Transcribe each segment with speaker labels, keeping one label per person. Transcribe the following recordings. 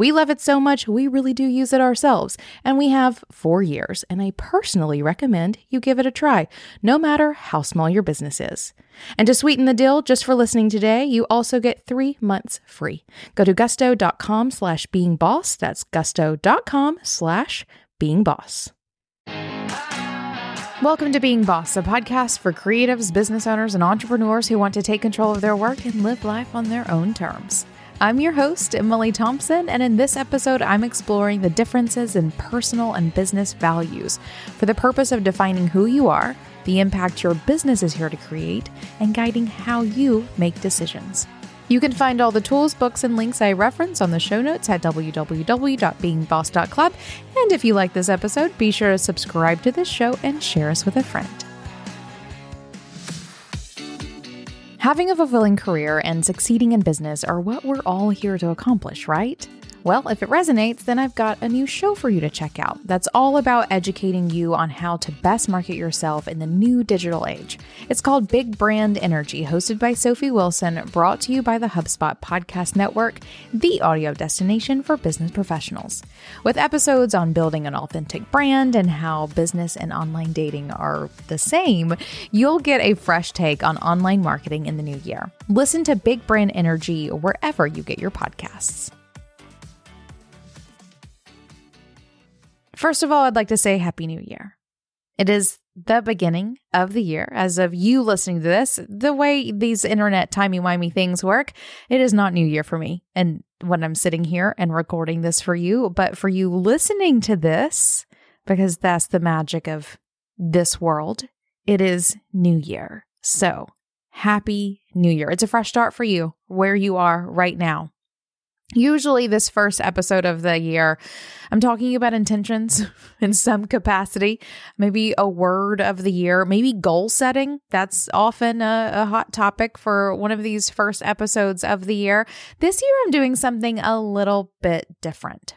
Speaker 1: We love it so much, we really do use it ourselves, and we have four years, and I personally recommend you give it a try, no matter how small your business is. And to sweeten the deal, just for listening today, you also get three months free. Go to gusto.com slash being boss. That's gusto.com slash being boss. Welcome to Being Boss, a podcast for creatives, business owners, and entrepreneurs who want to take control of their work and live life on their own terms. I'm your host, Emily Thompson, and in this episode, I'm exploring the differences in personal and business values for the purpose of defining who you are, the impact your business is here to create, and guiding how you make decisions. You can find all the tools, books, and links I reference on the show notes at www.beingboss.club. And if you like this episode, be sure to subscribe to this show and share us with a friend. Having a fulfilling career and succeeding in business are what we're all here to accomplish, right? Well, if it resonates, then I've got a new show for you to check out that's all about educating you on how to best market yourself in the new digital age. It's called Big Brand Energy, hosted by Sophie Wilson, brought to you by the HubSpot Podcast Network, the audio destination for business professionals. With episodes on building an authentic brand and how business and online dating are the same, you'll get a fresh take on online marketing in the new year. Listen to Big Brand Energy wherever you get your podcasts. First of all, I'd like to say Happy New Year. It is the beginning of the year. As of you listening to this, the way these internet timey-wimey things work, it is not New Year for me. And when I'm sitting here and recording this for you, but for you listening to this, because that's the magic of this world, it is New Year. So happy New Year. It's a fresh start for you where you are right now. Usually, this first episode of the year, I'm talking about intentions in some capacity, maybe a word of the year, maybe goal setting. That's often a, a, hot topic for one of these first episodes of the year. This year, I'm doing something a little bit different.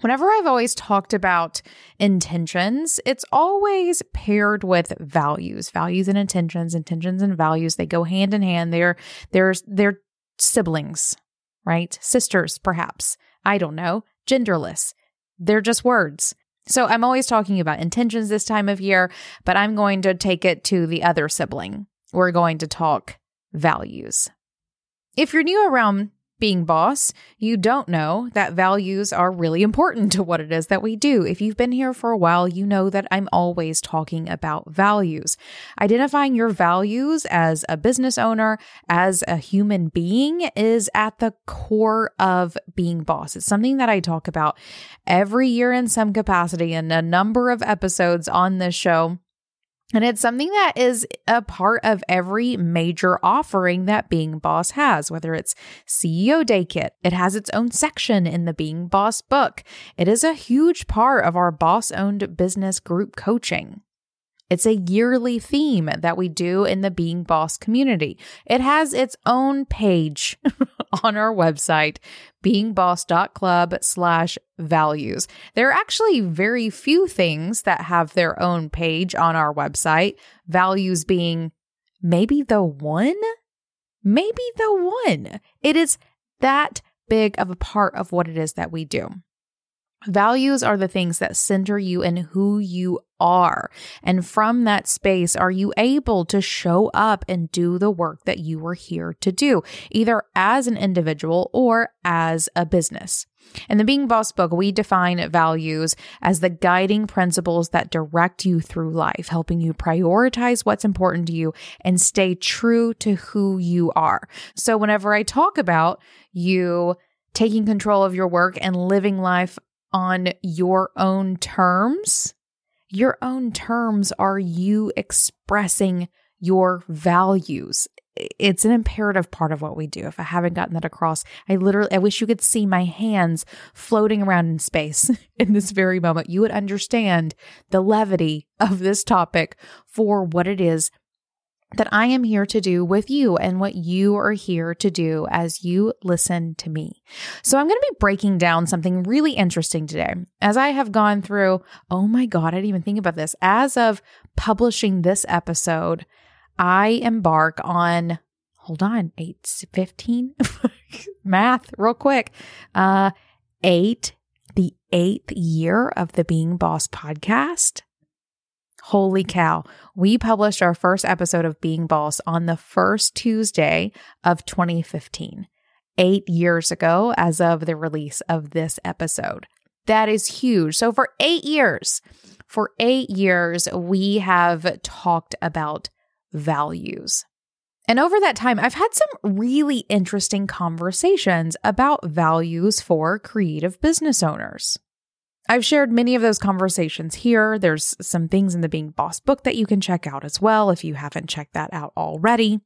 Speaker 1: Whenever I've always talked about intentions, it's always paired with values, values and intentions, intentions and values. They go hand in hand. They're, they're, they're siblings right? Sisters, perhaps. I don't know. Genderless. They're just words. So I'm always talking about intentions this time of year, but I'm going to take it to the other sibling. We're going to talk values. If you're new around being boss, you don't know that values are really important to what it is that we do. If you've been here for a while, you know that I'm always talking about values. Identifying your values as a business owner, as a human being is at the core of being boss. It's something that I talk about every year in some capacity in a number of episodes on this show. And it's something that is a part of every major offering that Being Boss has, whether it's CEO Day Kit, it has its own section in the Being Boss book. It is a huge part of our boss owned business group coaching. It's a yearly theme that we do in the Being Boss community. It has its own page on our website, beingboss.club slash values. There are actually very few things that have their own page on our website, values being maybe the one, maybe the one. It is that big of a part of what it is that we do. Values are the things that center you in who you are. And from that space, are you able to show up and do the work that you were here to do, either as an individual or as a business? In the Being Boss book, we define values as the guiding principles that direct you through life, helping you prioritize what's important to you and stay true to who you are. So, whenever I talk about you taking control of your work and living life on your own terms, your own terms are you expressing your values. it's an imperative part of what we do. If I haven't gotten that across, I literally, I wish you could see my hands floating around in space in this very moment. You would understand the levity of this topic for what it is that I am here to do with you and what you are here to do as you listen to me. So I'm going to be breaking down something really interesting today. As I have gone through, oh my God, I didn't even think about this. As of publishing this episode, I embark on, hold on, 8, 15, math real quick, uh, eight, the eighth year of the Being Boss podcast. Holy cow. We published our first episode of Being Boss on the first Tuesday of 2015, eight years ago, as of the release of this episode. That is huge. So, for eight years, for eight years, we have talked about values. And over that time, I've had some really interesting conversations about values for creative business owners. I've shared many of those conversations here. There's some things in the Being Boss book that you can check out as well if you haven't checked that out already.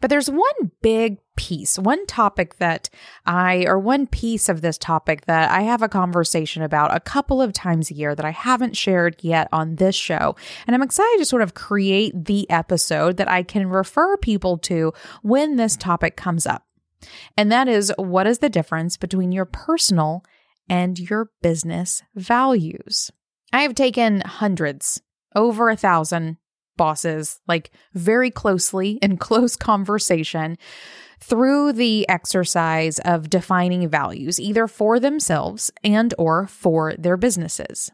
Speaker 1: But there's one big piece, one topic that I, or one piece of this topic that I have a conversation about a couple of times a year that I haven't shared yet on this show. And I'm excited to sort of create the episode that I can refer people to when this topic comes up. And that is what is the difference between your personal and your business values. I have taken hundreds, over a thousand bosses, like very closely in close conversation through the exercise of defining values either for themselves and or for their businesses.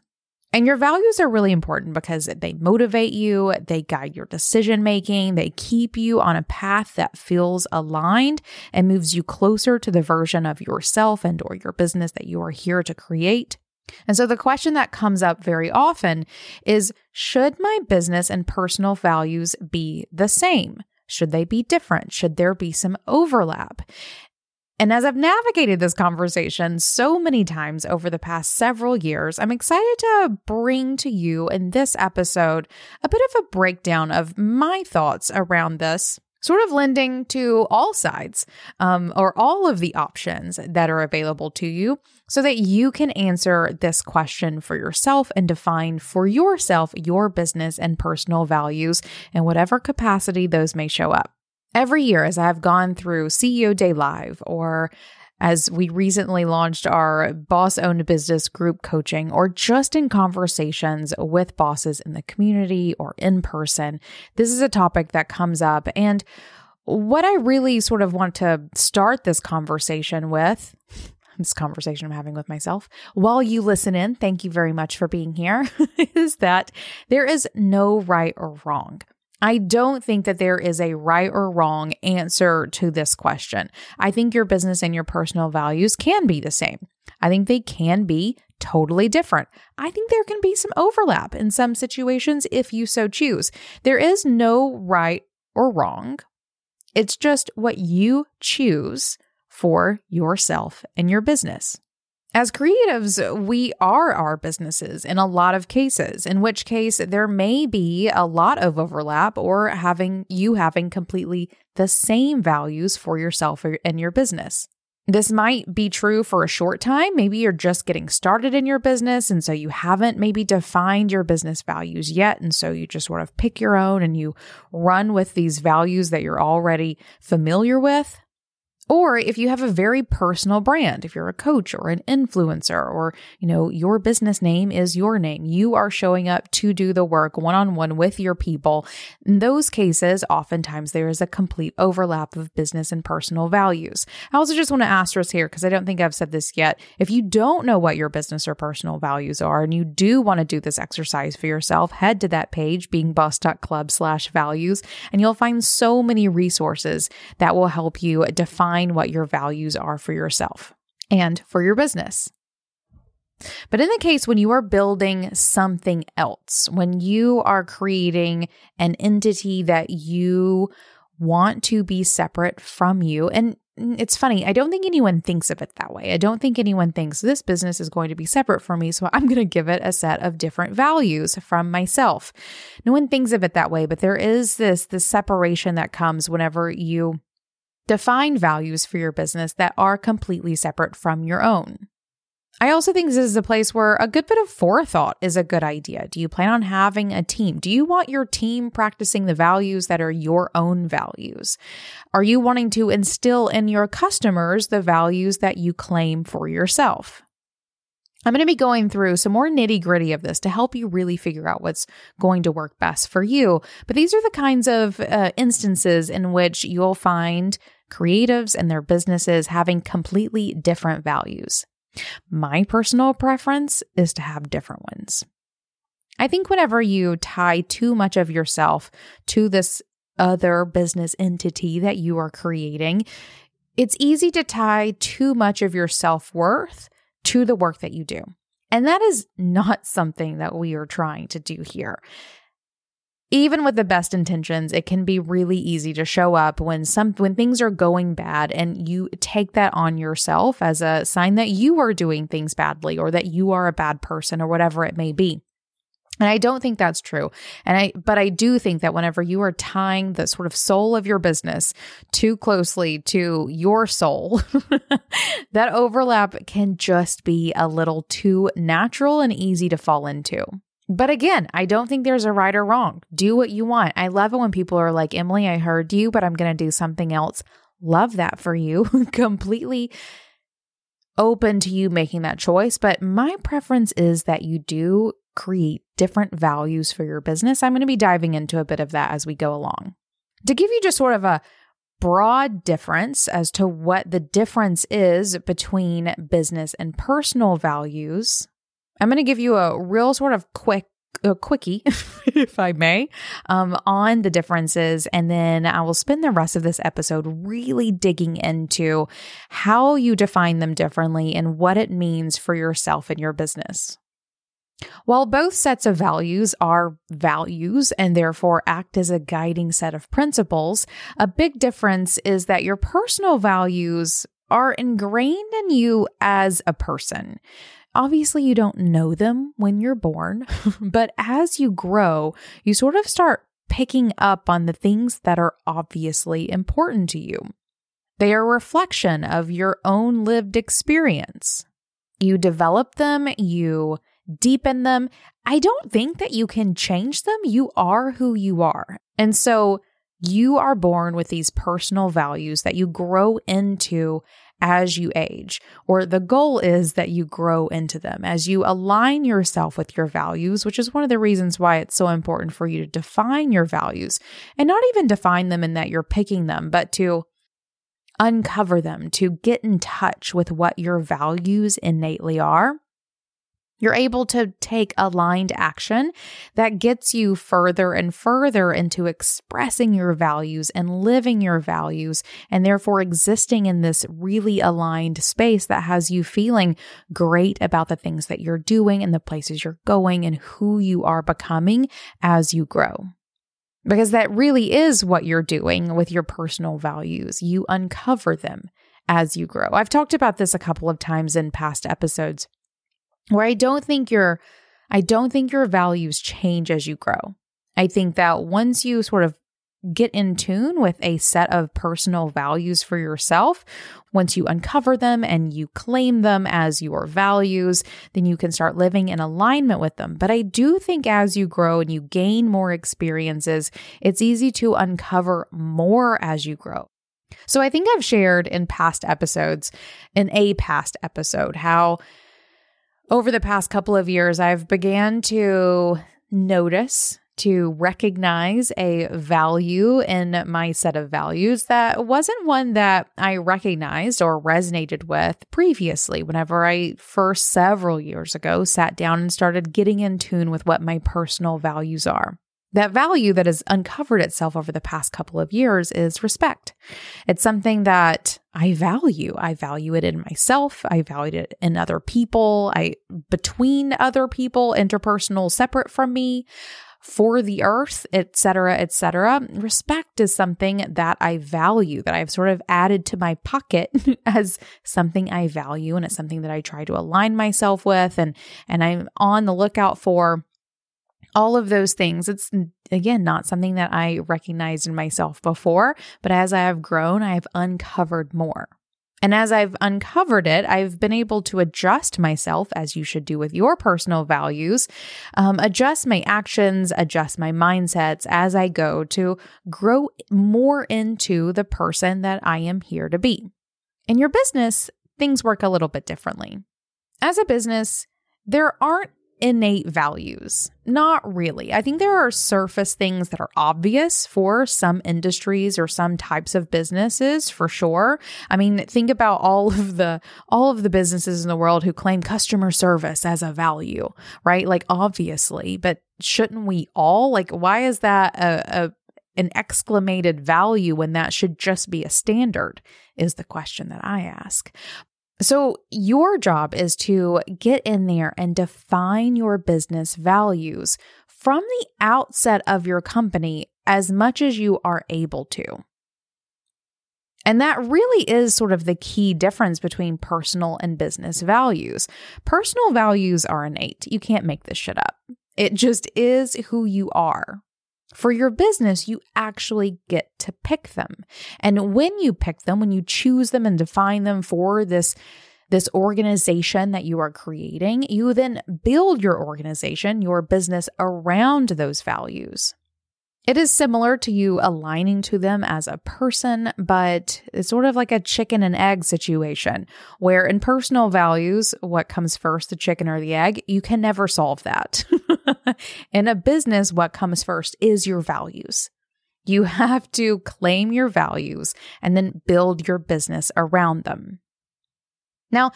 Speaker 1: And your values are really important because they motivate you, they guide your decision making, they keep you on a path that feels aligned and moves you closer to the version of yourself and or your business that you are here to create. And so the question that comes up very often is should my business and personal values be the same? Should they be different? Should there be some overlap? And as I've navigated this conversation so many times over the past several years, I'm excited to bring to you in this episode a bit of a breakdown of my thoughts around this sort of lending to all sides um, or all of the options that are available to you so that you can answer this question for yourself and define for yourself your business and personal values in whatever capacity those may show up every year as I've gone through CEO Day Live or as we recently launched our boss owned business group coaching or just in conversations with bosses in the community or in person, this is a topic that comes up. And what I really sort of want to start this conversation with this conversation I'm having with myself while you listen in, thank you very much for being here, is that there is no right or wrong. I don't think that there is a right or wrong answer to this question. I think your business and your personal values can be the same. I think they can be totally different. I think there can be some overlap in some situations if you so choose. There is no right or wrong. It's just what you choose for yourself and your business. As creatives, we are our businesses in a lot of cases, in which case there may be a lot of overlap or having you having completely the same values for yourself and your business. This might be true for a short time. Maybe you're just getting started in your business. And so you haven't maybe defined your business values yet. And so you just sort of pick your own and you run with these values that you're already familiar with. Or if you have a very personal brand, if you're a coach or an influencer or, you know, your business name is your name, you are showing up to do the work one on one with your people. In those cases, oftentimes there is a complete overlap of business and personal values. I also just want to asterisk here because I don't think I've said this yet. If you don't know what your business or personal values are and you do want to do this exercise for yourself, head to that page, beingboss.club slash values, and you'll find so many resources that will help you define define what your values are for yourself and for your business. But in the case when you are building something else, when you are creating an entity that you want to be separate from you, and it's funny. I don't think anyone thinks of it that way. I don't think anyone thinks this business is going to be separate from me. So I'm going to give it a set of different values from myself. No one thinks of it that way, but there is this, this separation that comes whenever you define values for your business that are completely separate from your own. I also think this is a place where a good bit of forethought is a good idea. Do you plan on having a team? Do you want your team practicing the values that are your own values? Are you wanting to instill in your customers the values that you claim for yourself? I'm going to be going through some more nitty gritty of this to help you really figure out what's going to work best for you. But these are the kinds of uh, instances in which you'll find creatives and their businesses having completely different values. My personal preference is to have different ones. I think whenever you tie too much of yourself to this other business entity that you are creating, it's easy to tie too much of your self worth to the work that you do. And that is not something that we are trying to do here even with the best intentions, it can be really easy to show up when some when things are going bad and you take that on yourself as a sign that you are doing things badly or that you are a bad person or whatever it may be. And I don't think that's true. And I, but I do think that whenever you are tying the sort of soul of your business too closely to your soul, that overlap can just be a little too natural and easy to fall into. But again, I don't think there's a right or wrong. Do what you want. I love it when people are like, Emily, I heard you, but I'm going to do something else. Love that for you. Completely open to you making that choice. But my preference is that you do create different values for your business. I'm going to be diving into a bit of that as we go along. To give you just sort of a broad difference as to what the difference is between business and personal values, I'm going to give you a real sort of quick a quickie, if I may, um, on the differences. And then I will spend the rest of this episode really digging into how you define them differently and what it means for yourself and your business. While both sets of values are values and therefore act as a guiding set of principles, a big difference is that your personal values are ingrained in you as a person. Obviously, you don't know them when you're born, but as you grow, you sort of start picking up on the things that are obviously important to you. They are a reflection of your own lived experience. You develop them, you deepen them. I don't think that you can change them. You are who you are. And so you are born with these personal values that you grow into as you age, or the goal is that you grow into them as you align yourself with your values, which is one of the reasons why it's so important for you to define your values and not even define them in that you're picking them, but to uncover them, to get in touch with what your values innately are you're able to take aligned action that gets you further and further into expressing your values and living your values, and therefore existing in this really aligned space that has you feeling great about the things that you're doing and the places you're going and who you are becoming as you grow. Because that really is what you're doing with your personal values. You uncover them as you grow. I've talked about this a couple of times in past episodes where I don't think your I don't think your values change as you grow. I think that once you sort of get in tune with a set of personal values for yourself, once you uncover them and you claim them as your values, then you can start living in alignment with them. But I do think as you grow and you gain more experiences, it's easy to uncover more as you grow. So I think I've shared in past episodes, in a past episode, how over the past couple of years, I've began to notice, to recognize a value in my set of values that wasn't one that I recognized or resonated with previously. Whenever I first several years ago sat down and started getting in tune with what my personal values are. That value that has uncovered itself over the past couple of years is respect. It's something that I value. I value it in myself. I value it in other people. I between other people, interpersonal, separate from me. for the earth, etc., etc. Respect is something that I value, that I've sort of added to my pocket as something I value and it's something that I try to align myself with and and I'm on the lookout for all of those things. It's again not something that I recognized in myself before, but as I have grown, I have uncovered more. And as I've uncovered it, I've been able to adjust myself, as you should do with your personal values, um, adjust my actions, adjust my mindsets as I go to grow more into the person that I am here to be. In your business, things work a little bit differently. As a business, there aren't innate values. Not really. I think there are surface things that are obvious for some industries or some types of businesses for sure. I mean, think about all of the all of the businesses in the world who claim customer service as a value, right? Like obviously, but shouldn't we all? Like why is that a, a an exclamated value when that should just be a standard is the question that I ask. So, your job is to get in there and define your business values from the outset of your company as much as you are able to. And that really is sort of the key difference between personal and business values. Personal values are innate. You can't make this shit up. It just is who you are. For your business, you actually get to pick them. And when you pick them, when you choose them and define them for this this organization that you are creating, you then build your organization, your business around those values. It is similar to you aligning to them as a person, but it's sort of like a chicken and egg situation where in personal values, what comes first, the chicken or the egg? You can never solve that. in a business, what comes first is your values. You have to claim your values and then build your business around them. Now,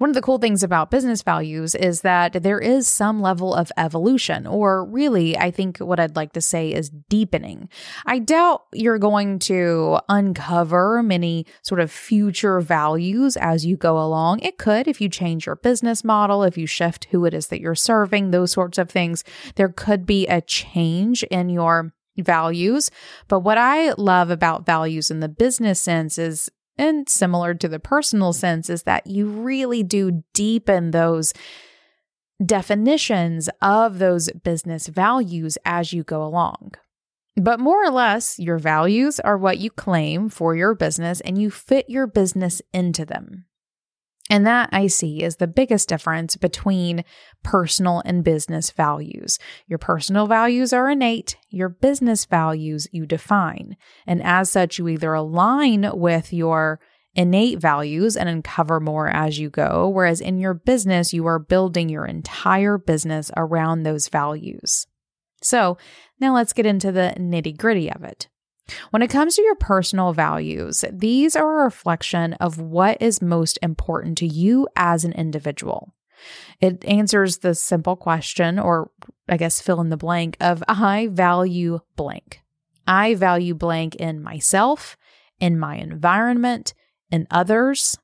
Speaker 1: one of the cool things about business values is that there is some level of evolution, or really, I think what I'd like to say is deepening. I doubt you're going to uncover many sort of future values as you go along. It could if you change your business model, if you shift who it is that you're serving, those sorts of things. There could be a change in your values. But what I love about values in the business sense is and similar to the personal sense is that you really do deepen those definitions of those business values as you go along. But more or less, your values are what you claim for your business and you fit your business into them. And that I see is the biggest difference between personal and business values. Your personal values are innate, your business values you define. And as such, you either align with your innate values and uncover more as you go. Whereas in your business, you are building your entire business around those values. So now let's get into the nitty gritty of it. When it comes to your personal values, these are a reflection of what is most important to you as an individual. It answers the simple question, or I guess fill in the blank, of I value blank. I value blank in myself, in my environment, in others.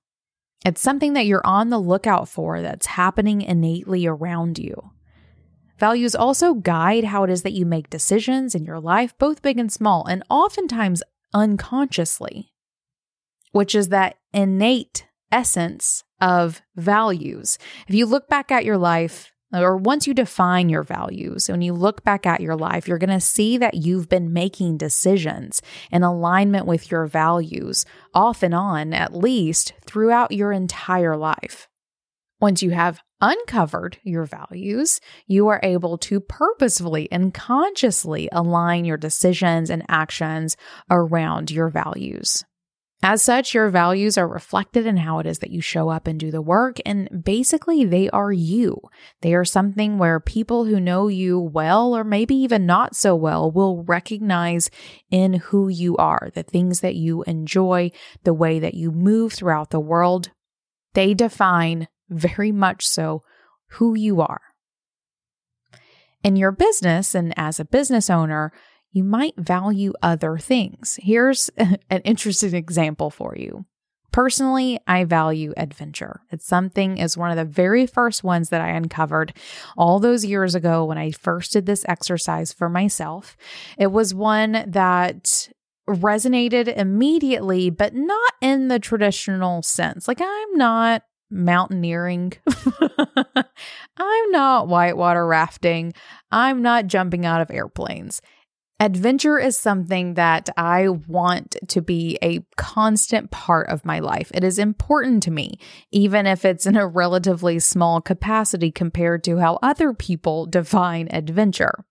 Speaker 1: It's something that you're on the lookout for that's happening innately around you. Values also guide how it is that you make decisions in your life, both big and small, and oftentimes unconsciously, which is that innate essence of values. If you look back at your life, or once you define your values, when you look back at your life, you're going to see that you've been making decisions in alignment with your values off and on, at least throughout your entire life. Once you have uncovered your values, you are able to purposefully and consciously align your decisions and actions around your values. As such, your values are reflected in how it is that you show up and do the work. And basically, they are you. They are something where people who know you well, or maybe even not so well, will recognize in who you are, the things that you enjoy, the way that you move throughout the world. They define very much so who you are. In your business and as a business owner, you might value other things. Here's an interesting example for you Personally, I value adventure. It's something is one of the very first ones that I uncovered all those years ago when I first did this exercise for myself. It was one that resonated immediately, but not in the traditional sense. Like I'm not mountaineering. I'm not whitewater rafting. I'm not jumping out of airplanes. Adventure is something that I want to be a constant part of my life. It is important to me, even if it's in a relatively small capacity compared to how other people define adventure.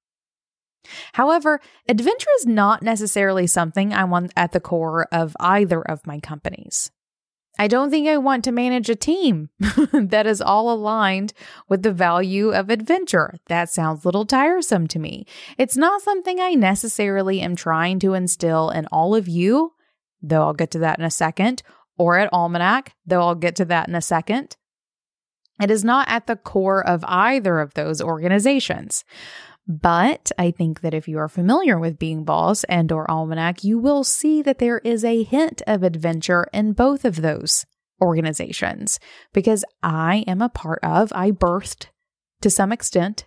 Speaker 1: However, adventure is not necessarily something I want at the core of either of my companies. I don't think I want to manage a team that is all aligned with the value of adventure. That sounds a little tiresome to me. It's not something I necessarily am trying to instill in all of you, though I'll get to that in a second, or at Almanac, though I'll get to that in a second. It is not at the core of either of those organizations. But I think that if you are familiar with Being Boss and or Almanac, you will see that there is a hint of adventure in both of those organizations because I am a part of, I birthed to some extent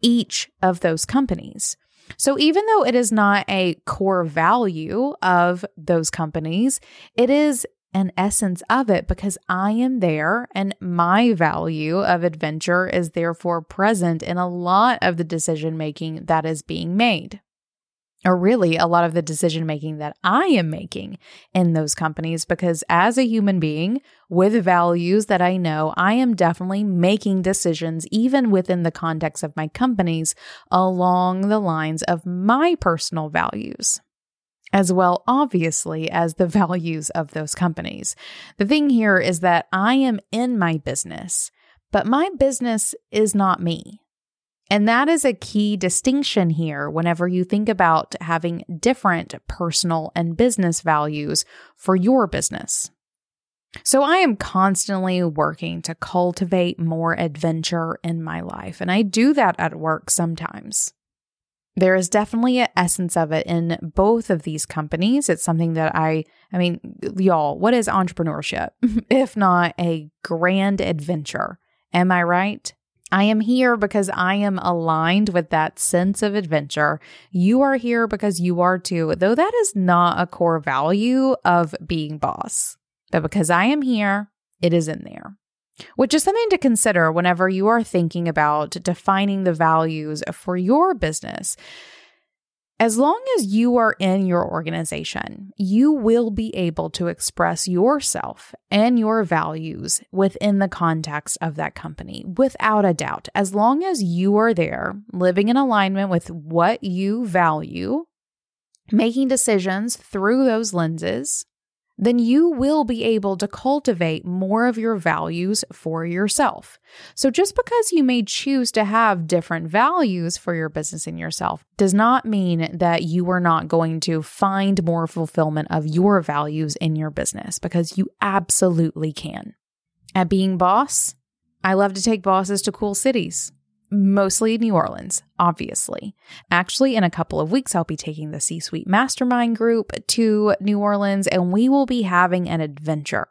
Speaker 1: each of those companies. So even though it is not a core value of those companies, it is an essence of it because I am there and my value of adventure is therefore present in a lot of the decision making that is being made. Or really, a lot of the decision making that I am making in those companies, because as a human being with values that I know, I am definitely making decisions, even within the context of my companies, along the lines of my personal values as well, obviously, as the values of those companies. The thing here is that I am in my business, but my business is not me. And that is a key distinction here whenever you think about having different personal and business values for your business. So I am constantly working to cultivate more adventure in my life, and I do that at work sometimes. There is definitely an essence of it in both of these companies. It's something that I, I mean, y'all, what is entrepreneurship if not a grand adventure? Am I right? I am here because I am aligned with that sense of adventure. You are here because you are too, though that is not a core value of being boss. But because I am here, it is in there which is something to consider whenever you are thinking about defining the values for your business. As long as you are in your organization, you will be able to express yourself and your values within the context of that company without a doubt. As long as you are there living in alignment with what you value, making decisions through those lenses, then you will be able to cultivate more of your values for yourself. So, just because you may choose to have different values for your business and yourself does not mean that you are not going to find more fulfillment of your values in your business because you absolutely can. At Being Boss, I love to take bosses to cool cities mostly New Orleans, obviously. Actually, in a couple of weeks, I'll be taking the C Suite Mastermind group to New Orleans and we will be having an adventure.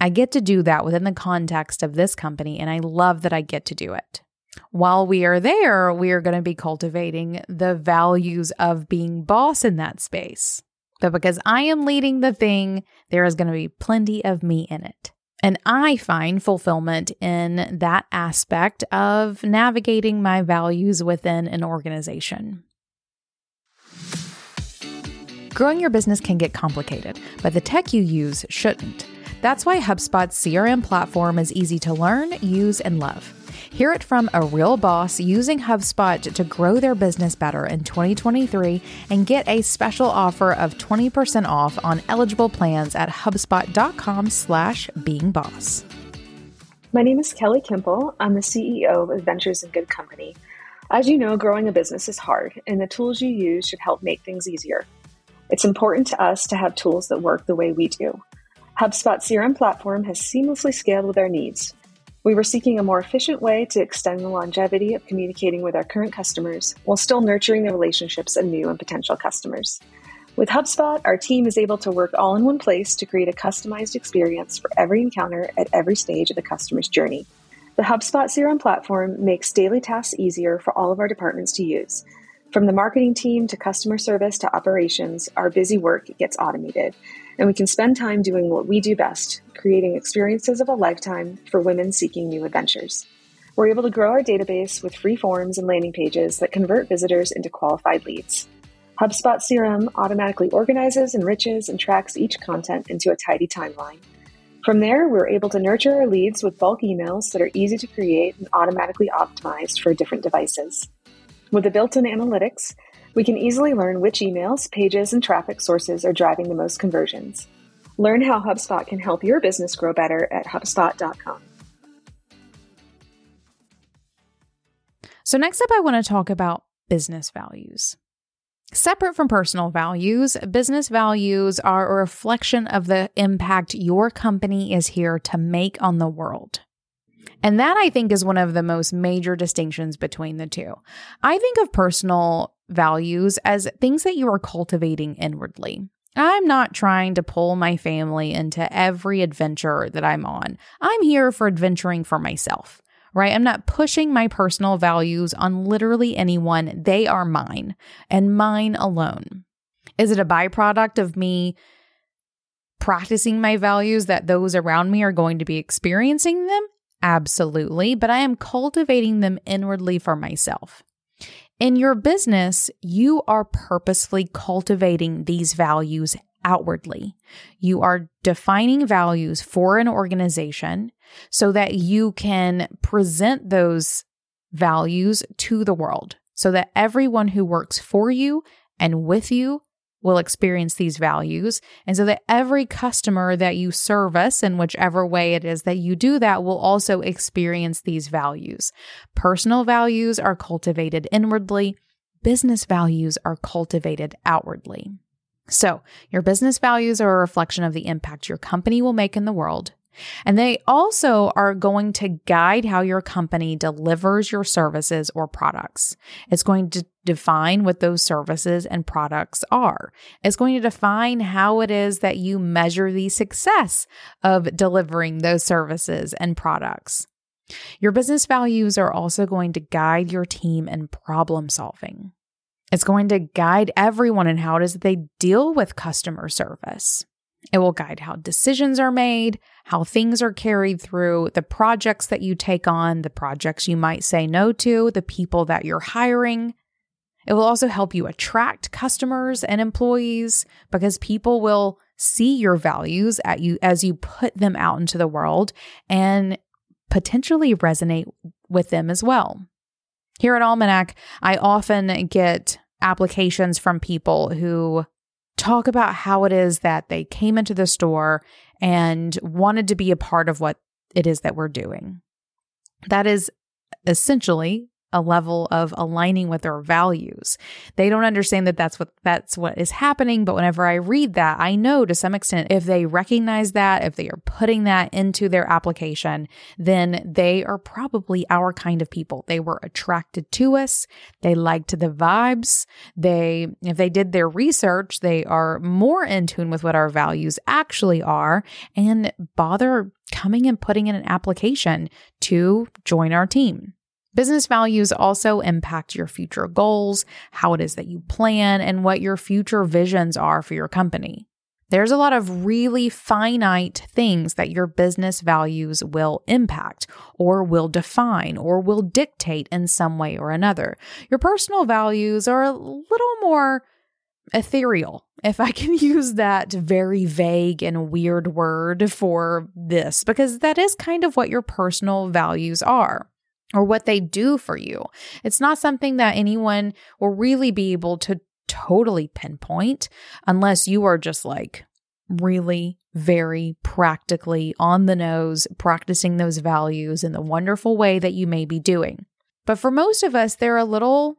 Speaker 1: I get to do that within the context of this company, and I love that I get to do it. While we are there, we are going to be cultivating the values of being boss in that space. But because I am leading the thing, there is going to be plenty of me in it. And I find fulfillment in that aspect of navigating my values within an organization. Growing your business can get complicated, but the tech you use shouldn't. That's why HubSpot's CRM platform is easy to learn, use, and love. Hear it from a real boss using HubSpot to grow their business better in 2023 and get a special offer of 20% off on eligible plans at hubspot.com slash beingboss.
Speaker 2: My name is Kelly Kimple. I'm the CEO of Adventures in Good Company. As you know, growing a business is hard, and the tools you use should help make things easier. It's important to us to have tools that work the way we do. HubSpot CRM platform has seamlessly scaled with our needs. We were seeking a more efficient way to extend the longevity of communicating with our current customers while still nurturing the relationships of new and potential customers. With HubSpot, our team is able to work all in one place to create a customized experience for every encounter at every stage of the customer's journey. The HubSpot CRM platform makes daily tasks easier for all of our departments to use. From the marketing team to customer service to operations, our busy work gets automated, and we can spend time doing what we do best creating experiences of a lifetime for women seeking new adventures. We're able to grow our database with free forms and landing pages that convert visitors into qualified leads. HubSpot CRM automatically organizes, enriches, and tracks each content into a tidy timeline. From there, we're able to nurture our leads with bulk emails that are easy to create and automatically optimized for different devices. With the built in analytics, we can easily learn which emails, pages, and traffic sources are driving the most conversions. Learn how HubSpot can help your business grow better at HubSpot.com.
Speaker 1: So, next up, I want to talk about business values. Separate from personal values, business values are a reflection of the impact your company is here to make on the world. And that I think is one of the most major distinctions between the two. I think of personal values as things that you are cultivating inwardly. I'm not trying to pull my family into every adventure that I'm on. I'm here for adventuring for myself right? I'm not pushing my personal values on literally anyone. They are mine and mine alone. Is it a byproduct of me practicing my values that those around me are going to be experiencing them? Absolutely. But I am cultivating them inwardly for myself. In your business, you are purposefully cultivating these values outwardly. You are defining values for an organization so that you can present those values to the world so that everyone who works for you and with you will experience these values. And so that every customer that you service in whichever way it is that you do that will also experience these values. Personal values are cultivated inwardly, business values are cultivated outwardly. So, your business values are a reflection of the impact your company will make in the world. And they also are going to guide how your company delivers your services or products. It's going to define what those services and products are. It's going to define how it is that you measure the success of delivering those services and products. Your business values are also going to guide your team in problem solving. It's going to guide everyone in how it is that they deal with customer service. It will guide how decisions are made, how things are carried through, the projects that you take on, the projects you might say no to, the people that you're hiring. It will also help you attract customers and employees because people will see your values at you as you put them out into the world and potentially resonate with them as well. Here at Almanac, I often get applications from people who talk about how it is that they came into the store and wanted to be a part of what it is that we're doing. That is essentially a level of aligning with their values. They don't understand that that's what that's what is happening, but whenever I read that, I know to some extent if they recognize that, if they are putting that into their application, then they are probably our kind of people. They were attracted to us, they liked the vibes. They if they did their research, they are more in tune with what our values actually are and bother coming and putting in an application to join our team. Business values also impact your future goals, how it is that you plan, and what your future visions are for your company. There's a lot of really finite things that your business values will impact or will define or will dictate in some way or another. Your personal values are a little more ethereal, if I can use that very vague and weird word for this, because that is kind of what your personal values are or what they do for you. It's not something that anyone will really be able to totally pinpoint unless you are just like really very practically on the nose practicing those values in the wonderful way that you may be doing. But for most of us, they're a little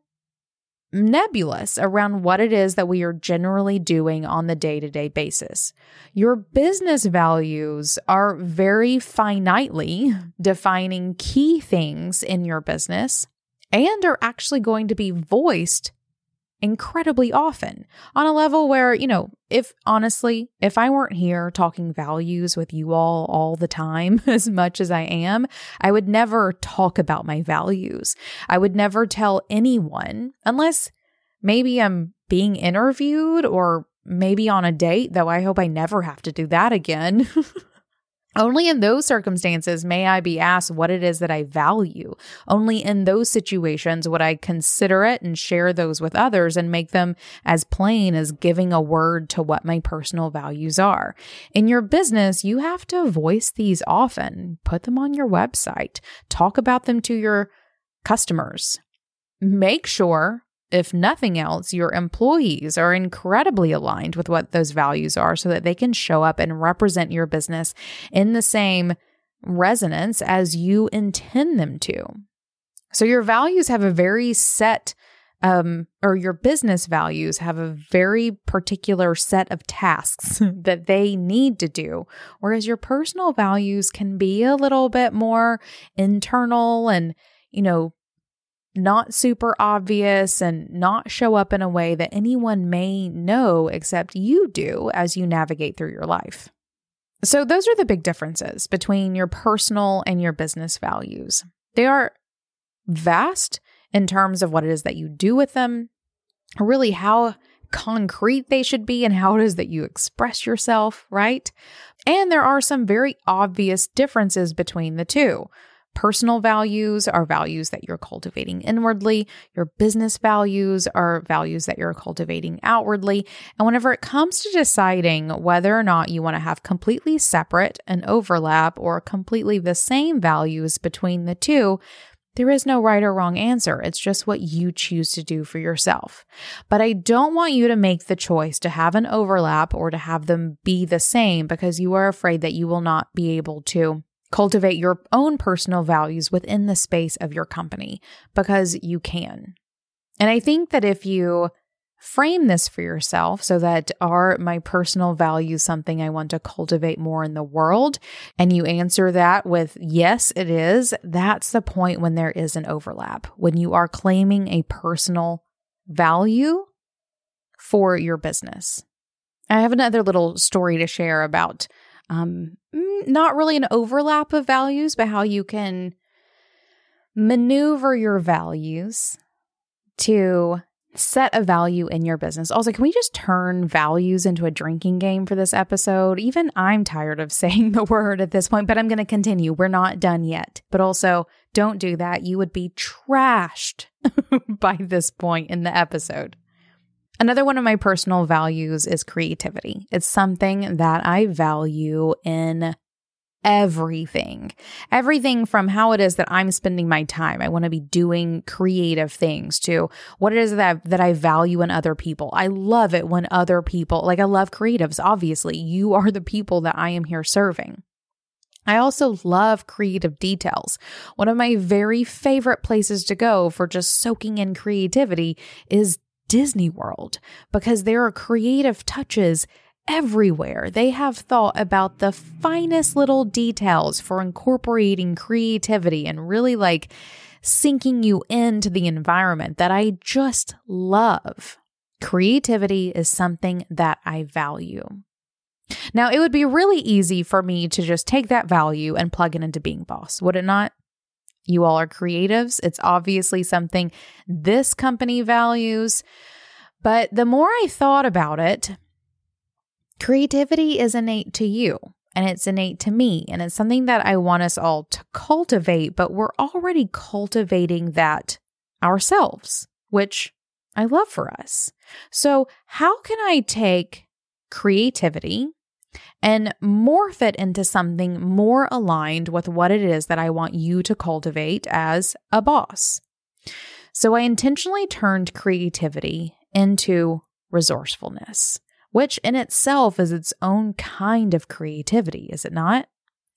Speaker 1: nebulous around what it is that we are generally doing on the day to day basis. Your business values are very finitely defining key things in your business and are actually going to be voiced incredibly often on a level where, you know, if honestly, if I weren't here talking values with you all all the time as much as I am, I would never talk about my values. I would never tell anyone unless maybe I'm being interviewed or maybe on a date, though I hope I never have to do that again. Only in those circumstances may I be asked what it is that I value. Only in those situations would I consider it and share those with others and make them as plain as giving a word to what my personal values are. In your business, you have to voice these often, put them on your website, talk about them to your customers. Make sure if nothing else, your employees are incredibly aligned with what those values are so that they can show up and represent your business in the same resonance as you intend them to. So your values have a very set um, or your business values have a very particular set of tasks that they need to do. Whereas your personal values can be a little bit more internal and, you know, not super obvious and not show up in a way that anyone may know except you do as you navigate through your life. So, those are the big differences between your personal and your business values. They are vast in terms of what it is that you do with them, really how concrete they should be, and how it is that you express yourself, right? And there are some very obvious differences between the two. Personal values are values that you're cultivating inwardly. Your business values are values that you're cultivating outwardly. And whenever it comes to deciding whether or not you want to have completely separate and overlap or completely the same values between the two, there is no right or wrong answer. It's just what you choose to do for yourself. But I don't want you to make the choice to have an overlap or to have them be the same because you are afraid that you will not be able to Cultivate your own personal values within the space of your company because you can. And I think that if you frame this for yourself so that are my personal values something I want to cultivate more in the world? And you answer that with yes, it is. That's the point when there is an overlap, when you are claiming a personal value for your business. I have another little story to share about um, not really an overlap of values, but how you can maneuver your values to set a value in your business. Also, can we just turn values into a drinking game for this episode? Even I'm tired of saying the word at this point, but I'm going to continue. We're not done yet. But also, don't do that. You would be trashed by this point in the episode. Another one of my personal values is creativity. It's something that I value in everything. Everything from how it is that I'm spending my time. I want to be doing creative things to what it is that that I value in other people. I love it when other people, like I love creatives, obviously. You are the people that I am here serving. I also love creative details. One of my very favorite places to go for just soaking in creativity is Disney World because there are creative touches everywhere. They have thought about the finest little details for incorporating creativity and really like sinking you into the environment that I just love. Creativity is something that I value. Now, it would be really easy for me to just take that value and plug it into being boss, would it not? You all are creatives. It's obviously something this company values. But the more I thought about it, creativity is innate to you and it's innate to me. And it's something that I want us all to cultivate, but we're already cultivating that ourselves, which I love for us. So, how can I take creativity and morph it into something more aligned with what it is that I want you to cultivate as a boss. So I intentionally turned creativity into resourcefulness, which in itself is its own kind of creativity, is it not?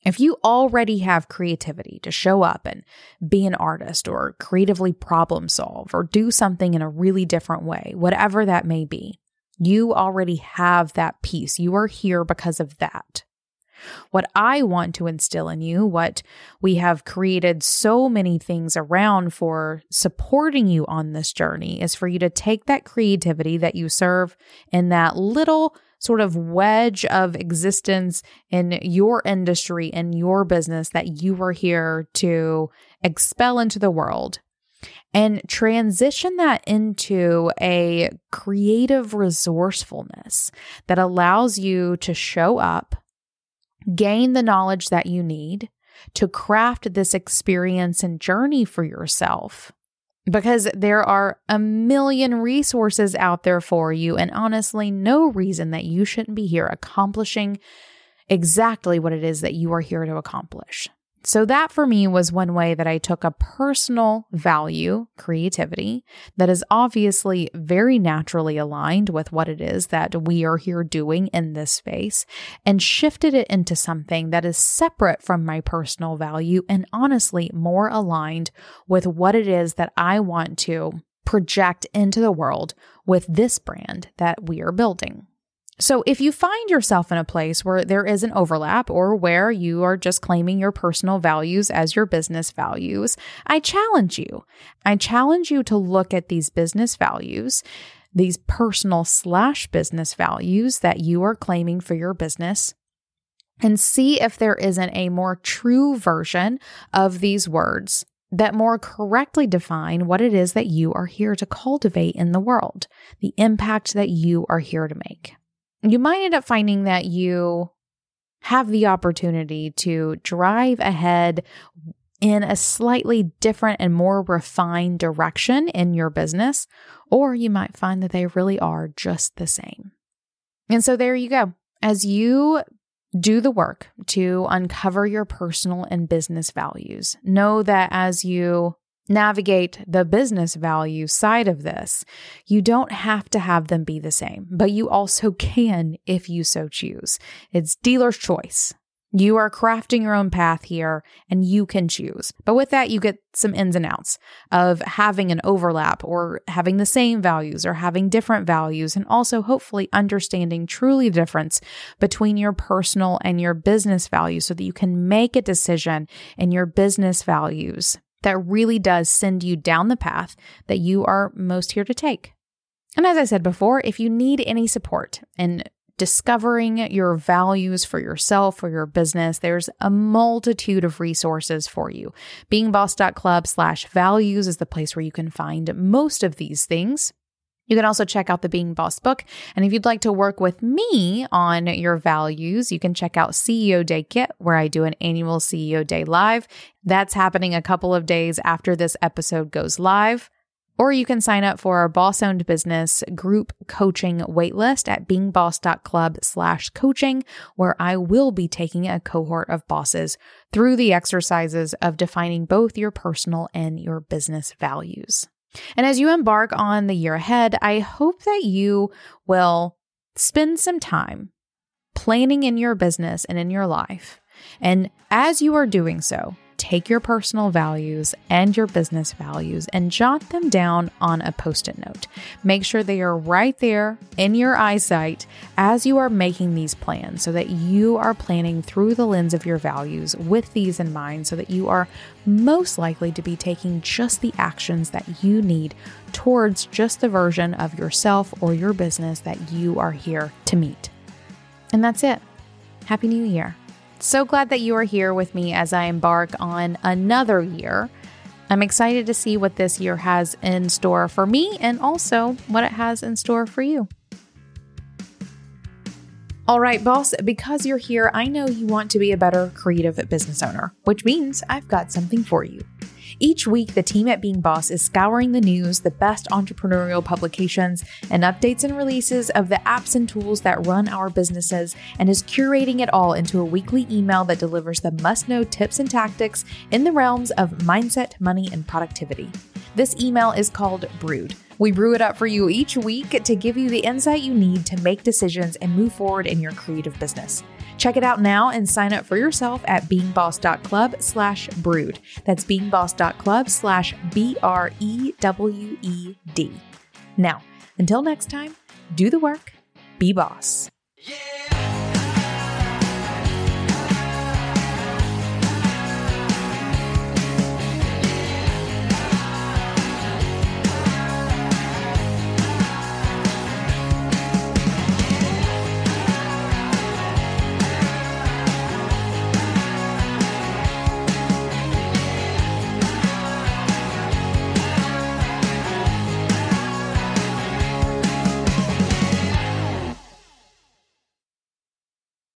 Speaker 1: If you already have creativity to show up and be an artist or creatively problem solve or do something in a really different way, whatever that may be, you already have that piece. You are here because of that. What I want to instill in you, what we have created so many things around for supporting you on this journey, is for you to take that creativity that you serve in that little sort of wedge of existence in your industry and your business that you were here to expel into the world and transition that into a creative resourcefulness that allows you to show up, gain the knowledge that you need to craft this experience and journey for yourself. Because there are a million resources out there for you, and honestly, no reason that you shouldn't be here accomplishing exactly what it is that you are here to accomplish. So, that for me was one way that I took a personal value, creativity, that is obviously very naturally aligned with what it is that we are here doing in this space, and shifted it into something that is separate from my personal value and honestly more aligned with what it is that I want to project into the world with this brand that we are building. So, if you find yourself in a place where there is an overlap or where you are just claiming your personal values as your business values, I challenge you. I challenge you to look at these business values, these personal slash business values that you are claiming for your business, and see if there isn't a more true version of these words that more correctly define what it is that you are here to cultivate in the world, the impact that you are here to make you might end up finding that you have the opportunity to drive ahead in a slightly different and more refined direction in your business, or you might find that they really are just the same. And so there you go. As you do the work to uncover your personal and business values, know that as you navigate the business value side of this, you don't have to have them be the same, but you also can if you so choose. It's dealer's choice. You are crafting your own path here and you can choose. But with that, you get some ins and outs of having an overlap or having the same values or having different values, and also hopefully understanding truly the difference between your personal and your business values so that you can make a decision in your business values that really does send you down the path that you are most here to take. And as I said before, if you need any support in discovering your values for yourself or your business, there's a multitude of resources for you. Beingboss.club slash values is the place where you can find most of these things. You can also check out the Being Boss book. And if you'd like to work with me on your values, you can check out CEO Day Kit, where I do an annual CEO Day live. That's happening a couple of days after this episode goes live. Or you can sign up for our boss owned business group coaching waitlist at beingboss.club slash coaching, where I will be taking a cohort of bosses through the exercises of defining both your personal and your business values. And as you embark on the year ahead, I hope that you will spend some time planning in your business and in your life. And as you are doing so, take your personal values and your business values and jot them down on a post it note. Make sure they are right there in your eyesight as you are making these plans so that you are planning through the lens of your values with these in mind so that you are most likely to be taking just the actions that you need towards just the version of yourself or your business that you are here to meet. And that's it. Happy New Year. So glad that you are here with me as I embark on another year. I'm excited to see what this year has in store for me and also what it has in store for you. All right, boss, because you're here, I know you want to be a better creative business owner, which means I've got something for you. Each week, the team at Being Boss is scouring the news, the best entrepreneurial publications, and updates and releases of the apps and tools that run our businesses, and is curating it all into a weekly email that delivers the must know tips and tactics in the realms of mindset, money, and productivity. This email is called Brewed. We brew it up for you each week to give you the insight you need to make decisions and move forward in your creative business. Check it out now and sign up for yourself at beingboss.club slash brewed. That's beingboss.club slash B R E W E D. Now, until next time, do the work, be boss.